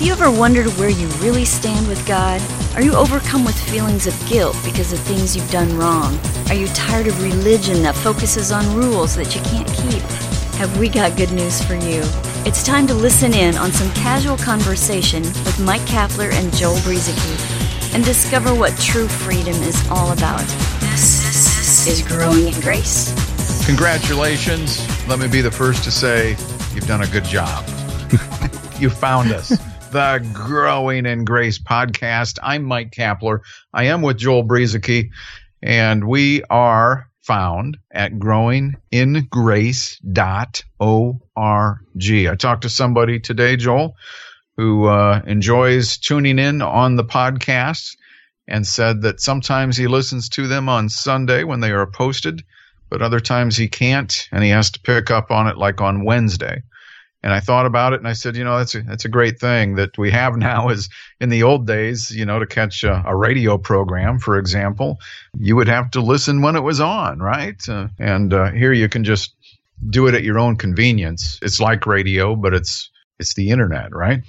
Have you ever wondered where you really stand with God? Are you overcome with feelings of guilt because of things you've done wrong? Are you tired of religion that focuses on rules that you can't keep? Have we got good news for you? It's time to listen in on some casual conversation with Mike Kapler and Joel Brueseke and discover what true freedom is all about. This is Growing in Grace. Congratulations. Let me be the first to say you've done a good job. you found us. The Growing in Grace podcast. I'm Mike Kapler. I am with Joel Brueseke, and we are found at growingingrace.org. I talked to somebody today, Joel, who uh, enjoys tuning in on the podcast and said that sometimes he listens to them on Sunday when they are posted, but other times he can't, and he has to pick up on it like on Wednesday. And I thought about it and I said, you know, that's a, that's a great thing that we have now is in the old days, you know, to catch a, a radio program, for example, you would have to listen when it was on, right? Uh, and uh, here you can just do it at your own convenience. It's like radio, but it's it's the internet, right?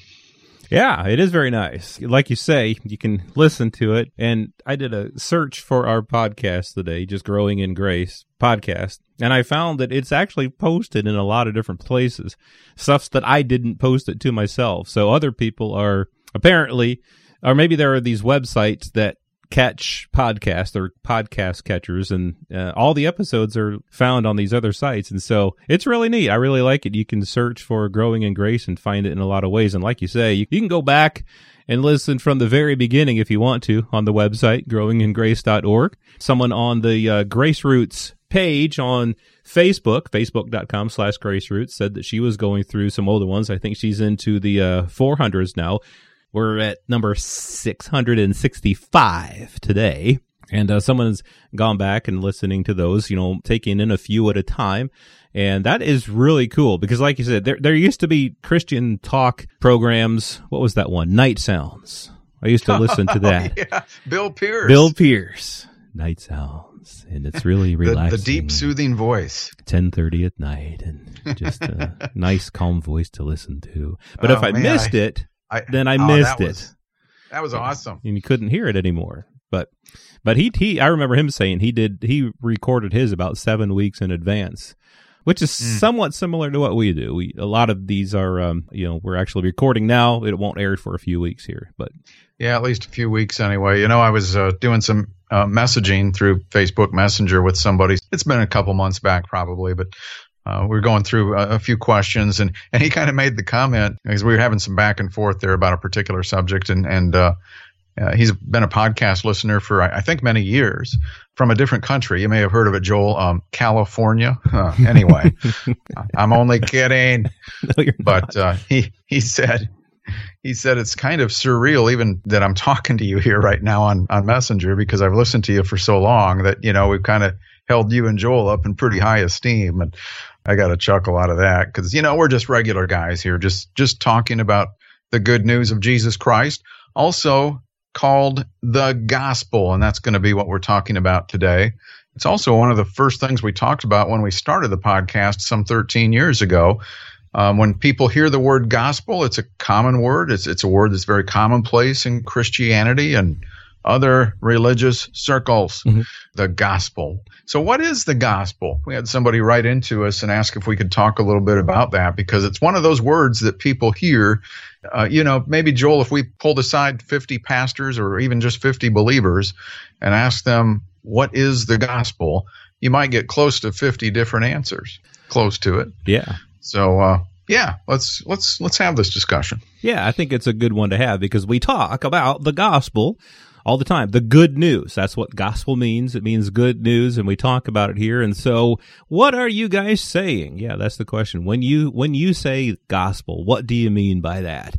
Yeah, it is very nice. Like you say, you can listen to it. And I did a search for our podcast today, just Growing in Grace podcast. And I found that it's actually posted in a lot of different places, stuff that I didn't post it to myself. So other people are apparently, or maybe there are these websites that catch podcasts or podcast catchers and uh, all the episodes are found on these other sites. And so it's really neat. I really like it. You can search for growing in grace and find it in a lot of ways. And like you say you, you can go back and listen from the very beginning if you want to on the website growingingrace.org someone on the uh, grace roots page on facebook facebook.com slash grace roots said that she was going through some older ones. I think she's into the uh, 400s now we're at number 665 today. And uh, someone's gone back and listening to those, you know, taking in a few at a time. And that is really cool because, like you said, there, there used to be Christian talk programs. What was that one? Night Sounds. I used to listen to that. Oh, yeah. Bill Pearce. Bill Pearce. Night Sounds. And it's really relaxing. the, the deep, soothing voice. 10.30 at night and just a nice, calm voice to listen to. But oh, if I man, missed I... it, I, then I oh, missed that it. Was, that was awesome. And you couldn't hear it anymore. But but he he I remember him saying he did he recorded his about seven weeks in advance. Which is mm. somewhat similar to what we do. We a lot of these are um, you know, we're actually recording now. It won't air for a few weeks here. But yeah, at least a few weeks anyway. You know, I was uh, doing some uh, messaging through Facebook Messenger with somebody. It's been a couple months back, probably, but uh, we are going through a, a, few questions, and, and he kind of made the comment because we were having some back and forth there about a particular subject, and and uh, uh, he's been a podcast listener for I, I, think many years from a different country. You may have heard of it, Joel, um, California. Uh, anyway, I'm only kidding. No, but uh, he he said he said it's kind of surreal even that I'm talking to you here right now on on Messenger because I've listened to you for so long that you know we've kind of held you and Joel up in pretty high esteem and I got a chuckle out of that because you know we're just regular guys here, just just talking about the good news of Jesus Christ, also called the gospel, and that's going to be what we're talking about today. It's also one of the first things we talked about when we started the podcast some 13 years ago. Um, when people hear the word gospel, it's a common word. It's it's a word that's very commonplace in Christianity and other religious circles. Mm-hmm. The gospel. So, what is the gospel? We had somebody write into us and ask if we could talk a little bit about that because it's one of those words that people hear. Uh, you know, maybe Joel, if we pulled aside 50 pastors or even just 50 believers and asked them, what is the gospel? You might get close to 50 different answers, close to it. Yeah. So, uh, yeah, let's let's let's have this discussion. Yeah, I think it's a good one to have because we talk about the gospel all the time. The good news. That's what gospel means. It means good news and we talk about it here. And so what are you guys saying? Yeah, that's the question. When you, when you say gospel, what do you mean by that?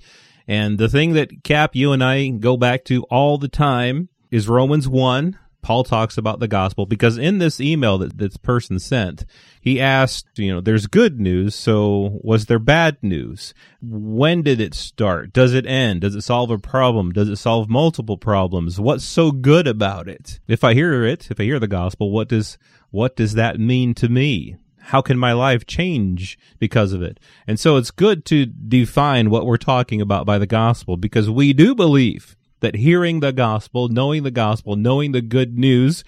And the thing that Cap, you and I go back to all the time is Romans 1, Paul talks about the gospel because in this email that this person sent, he asked, you know, there's good news. So was there bad news? When did it start? Does it end? Does it solve a problem? Does it solve multiple problems? What's so good about it? If I hear it, if I hear the gospel, what does, what does that mean to me? how can my life change because of it? And so it's good to define what we're talking about by the gospel because we do believe that hearing the gospel, knowing the gospel, knowing the good news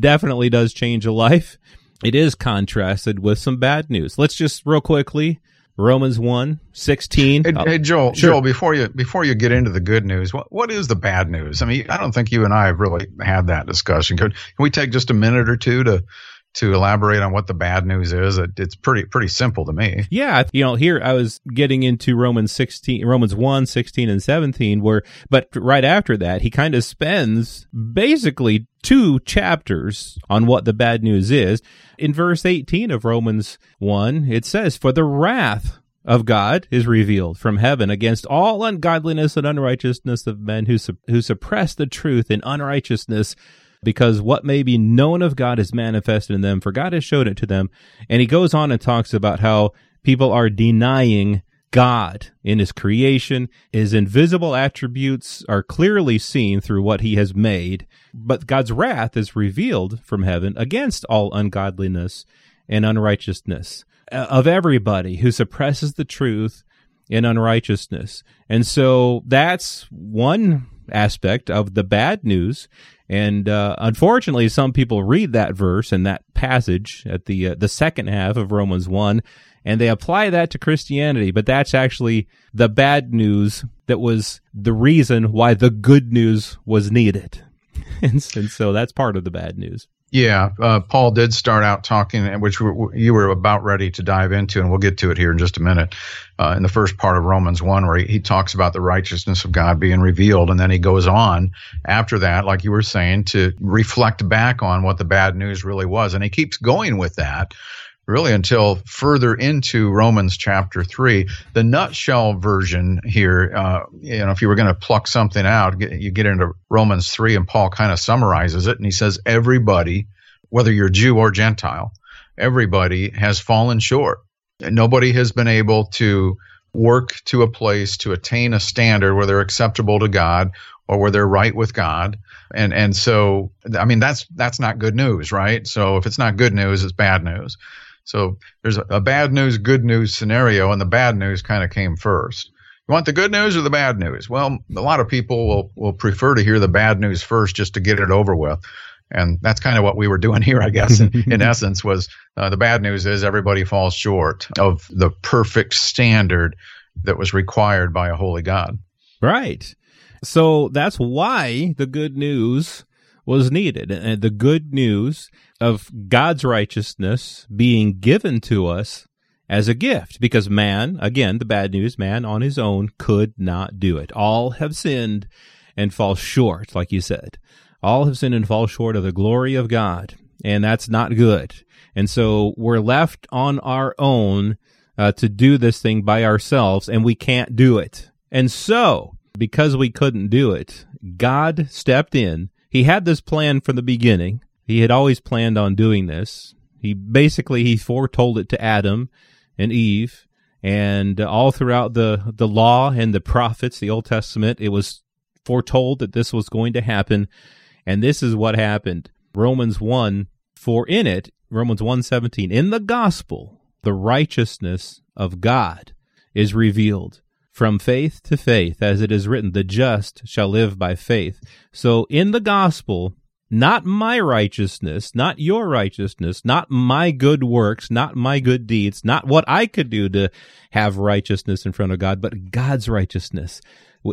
definitely does change a life. It is contrasted with some bad news. Let's just real quickly Romans 1, 16. Hey, hey Joel, sure. Joel, before you before you get into the good news, what what is the bad news? I mean, I don't think you and I have really had that discussion. Can, can we take just a minute or two to to elaborate on what the bad news is? It's pretty pretty simple to me. Yeah, you know, here I was getting into Romans 16, Romans 1, 16 and 17 where but right after that, he kind of spends basically two chapters on what the bad news is. In verse 18 of Romans 1, it says, "For the wrath of God is revealed from heaven against all ungodliness and unrighteousness of men who su- who suppress the truth in unrighteousness." Because what may be known of God is manifested in them, for God has showed it to them. And he goes on and talks about how people are denying God in his creation. His invisible attributes are clearly seen through what he has made, but God's wrath is revealed from heaven against all ungodliness and unrighteousness uh, of everybody who suppresses the truth in unrighteousness. And so that's one aspect of the bad news. And uh, unfortunately, some people read that verse and that passage at the uh, the second half of Romans one, and they apply that to Christianity. But that's actually the bad news that was the reason why the good news was needed, and, and so that's part of the bad news. Yeah, uh, Paul did start out talking, which you were about ready to dive into, and we'll get to it here in just a minute. Uh, in the first part of Romans 1, where he, he, talks about the righteousness of God being revealed, and then he goes on after that, like you were saying, to reflect back on what the bad news really was. And he keeps going with that really until further into Romans chapter 3. The nutshell version here, uh, you know, if you were going to pluck something out, you get into Romans 3 and Paul kind of summarizes it and he says, everybody, whether you're Jew or Gentile, everybody has fallen short. Nobody has been able to work to a place to attain a standard where they're acceptable to God or where they're right with God. And and so I mean that's that's not good news, right? So if it's not good news, it's bad news. So there's a, a bad news, good news scenario, and the bad news kind of came first. You want the good news or the bad news? Well, a lot of people will, will prefer to hear the bad news first just to get it over with. And that's kind of what we were doing here, I guess, in, in essence, was uh, the bad news is everybody falls short of the perfect standard that was required by a holy God. Right. So that's why the good news was needed. And the good news of God's righteousness being given to us as a gift because man, again, the bad news, man on his own could not do it. All have sinned and fall short, like you said. All have sinned and fall short of the glory of God, and that's not good. And so we're left on our own uh, to do this thing by ourselves, and we can't do it. And so, because we couldn't do it, God stepped in he had this plan from the beginning. He had always planned on doing this. He basically he foretold it to Adam and Eve, and all throughout the the law and the prophets, the Old Testament, it was foretold that this was going to happen, and this is what happened. Romans one, for in it, Romans one seventeen, in the gospel, the righteousness of God is revealed from faith to faith, as it is written, the just shall live by faith. So in the gospel, not my righteousness, not your righteousness, not my good works, not my good deeds, not what I could do to have righteousness in front of God, but God's righteousness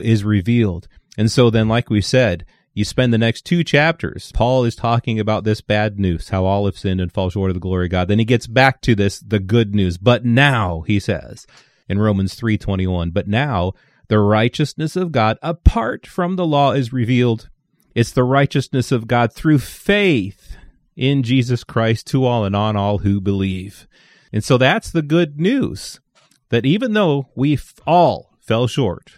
is revealed. And so then, like we said, you spend the next two chapters. Paul is talking about this bad news, how all have sinned and fall short of the glory of God. Then he gets back to this, the good news. But now, he says, in Romans 3:21. But now the righteousness of God apart from the law is revealed. It's the righteousness of God through faith in Jesus Christ to all and on all who believe. And so that's the good news that even though we all fell short,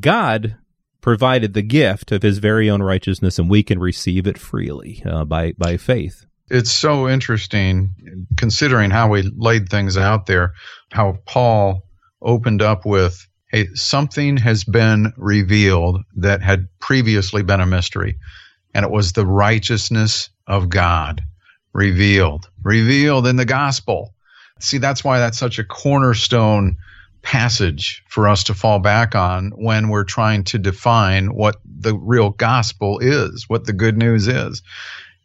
God provided the gift of his very own righteousness and we can receive it freely uh, by by faith. It's so interesting considering how we laid things out there, how Paul opened up with hey, something has been revealed that had previously been a mystery, and it was the righteousness of God revealed, revealed in the gospel. See, that's why that's such a cornerstone passage for us to fall back on when we're trying to define what the real gospel is, what the good news is.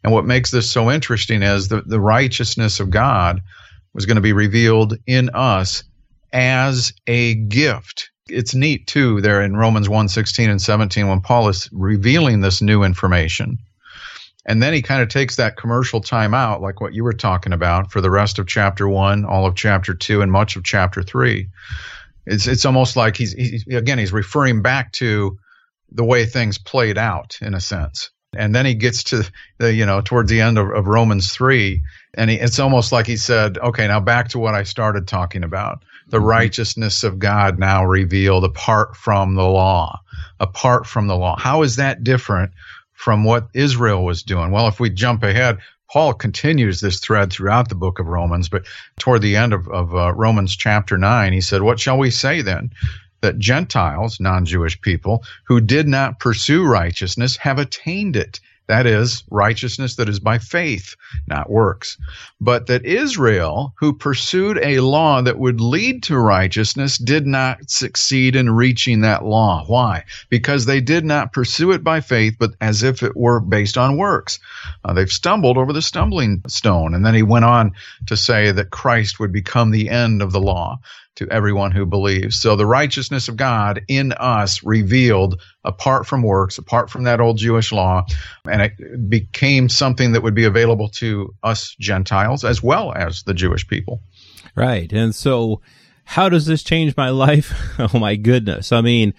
And what makes this so interesting is that the righteousness of God was going to be revealed in us as a gift. It's neat too there in Romans 1 16 and 17 when Paul is revealing this new information. And then he kind of takes that commercial time out, like what you were talking about, for the rest of chapter one, all of chapter two, and much of chapter three. It's it's almost like he's, he's again he's referring back to the way things played out in a sense. And then he gets to the you know towards the end of, of Romans three, and he, it's almost like he said, okay, now back to what I started talking about the mm-hmm. righteousness of God now revealed apart from the law. Apart from the law. How is that different from what Israel was doing. Well, if we jump ahead, Paul continues this thread throughout the book of Romans, but toward the end of, of uh, Romans chapter 9, he said, What shall we say then? That Gentiles, non Jewish people, who did not pursue righteousness have attained it that is, righteousness that is by faith, not works. But that Israel, who pursued a law that would lead to righteousness, did not succeed in reaching that law. Why? Because they did not pursue it by faith, but as if it were based on works. Uh, they've stumbled over the stumbling stone. And then he went on to say that Christ would become the end of the law to everyone who believes. So the righteousness of God in us revealed apart from works, apart from that old Jewish law, and it became something that would be available to us Gentiles as well as the Jewish people. Right. And so how does this change my life? oh my goodness. I mean,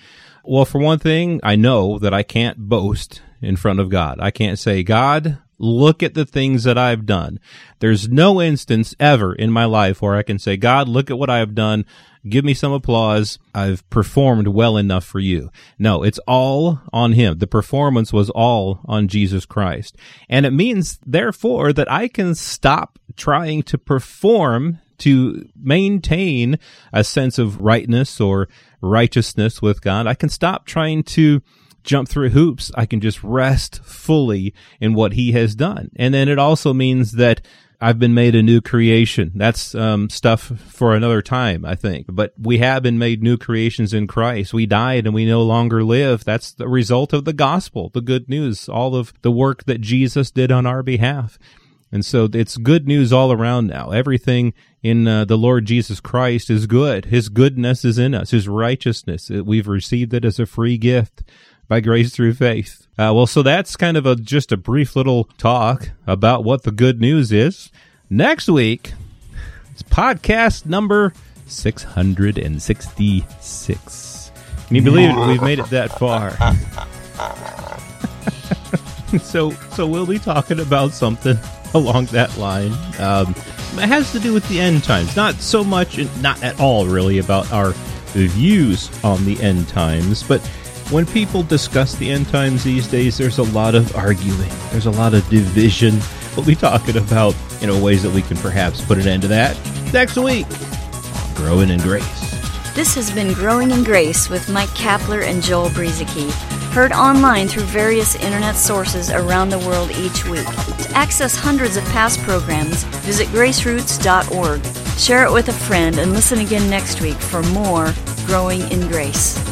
well, for one thing, I know that I can't boast in front of God. I can't say, God, Look at the things that I've done. There's no instance ever in my life where I can say, God, look at what I have done. Give me some applause. I've performed well enough for you. No, it's all on Him. The performance was all on Jesus Christ. And it means, therefore, that I can stop trying to perform to maintain a sense of rightness or righteousness with God. I can stop trying to jump through hoops. I can just rest fully in what he has done. And then it also means that I've been made a new creation. That's um, stuff for another time, I think. But we have been made new creations in Christ. We died and we no longer live. That's the result of the gospel, the good news, all of the work that Jesus did on our behalf. And so it's good news all around now. Everything in uh, the Lord Jesus Christ is good. His goodness is in us. His righteousness. We've received it as a free gift by grace through faith. Uh, well, so that's kind of a just a brief little talk about what the good news is. Next week, it's podcast number 666. Can you believe it? We've made it that far. so, so we'll be talking about something along that line. Um, it has to do with the end times. Not so much, not at all, really, about our views on the end times, but when people discuss the end times these days, there's a lot of arguing, there's a lot of division. We'll be talking about, you know, ways that we can perhaps put an end to that next week. Growing in Grace. This has been Growing in Grace with Mike Kapler and Joel Brueseke. Heard online through various internet sources around the world each week. To access hundreds of past programs, visit graceroots.org. Share it with a friend and listen again next week for more Growing in Grace.